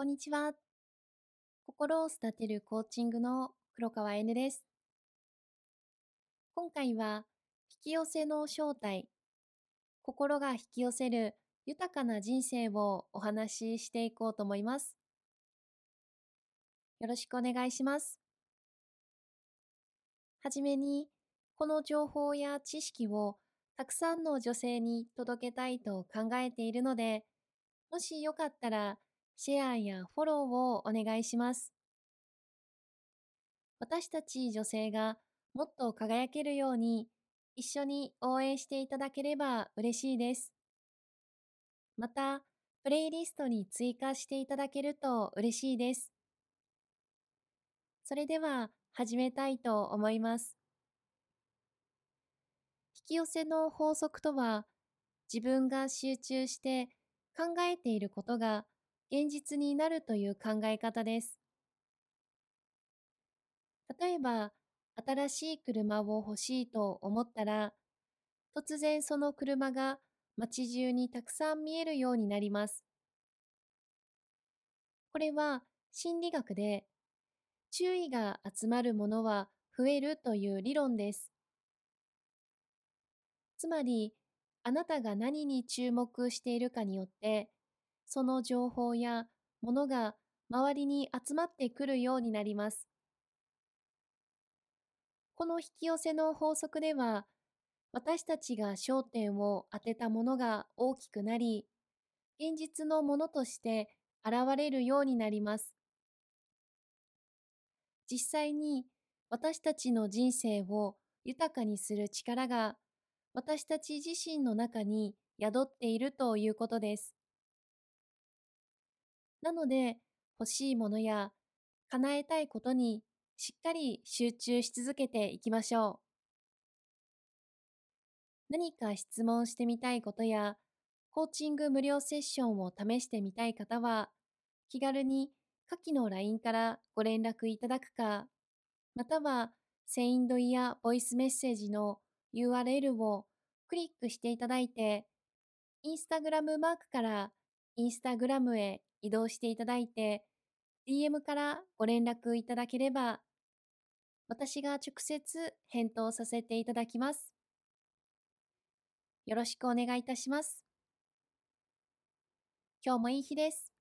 こんにちは。心を育てるコーチングの黒川 N です。今回は、引き寄せの正体、心が引き寄せる豊かな人生をお話ししていこうと思います。よろしくお願いします。はじめに、この情報や知識をたくさんの女性に届けたいと考えているので、もしよかったらシェアやフォローをお願いします。私たち女性がもっと輝けるように一緒に応援していただければ嬉しいです。また、プレイリストに追加していただけると嬉しいです。それでは始めたいと思います。引き寄せの法則とは、自分が集中して考えていることが現実になるという考え方です。例えば、新しい車を欲しいと思ったら、突然その車が街中にたくさん見えるようになります。これは心理学で、注意が集まるものは増えるという理論です。つまり、あなたが何に注目しているかによって、その情報やものが周りに集まってくるようになります。この引き寄せの法則では、私たちが焦点を当てたものが大きくなり、現実のものとして現れるようになります。実際に私たちの人生を豊かにする力が私たち自身の中に宿っているということです。なので、欲しいものや叶えたいことにしっかり集中し続けていきましょう。何か質問してみたいことや、コーチング無料セッションを試してみたい方は、気軽に下記の LINE からご連絡いただくか、またはセインドイヤーボイスメッセージの URL をクリックしていただいて、インスタグラムマークからインスタグラムへ移動していただいて、DM からご連絡いただければ、私が直接返答させていただきます。よろしくお願いいたします。今日もいい日です。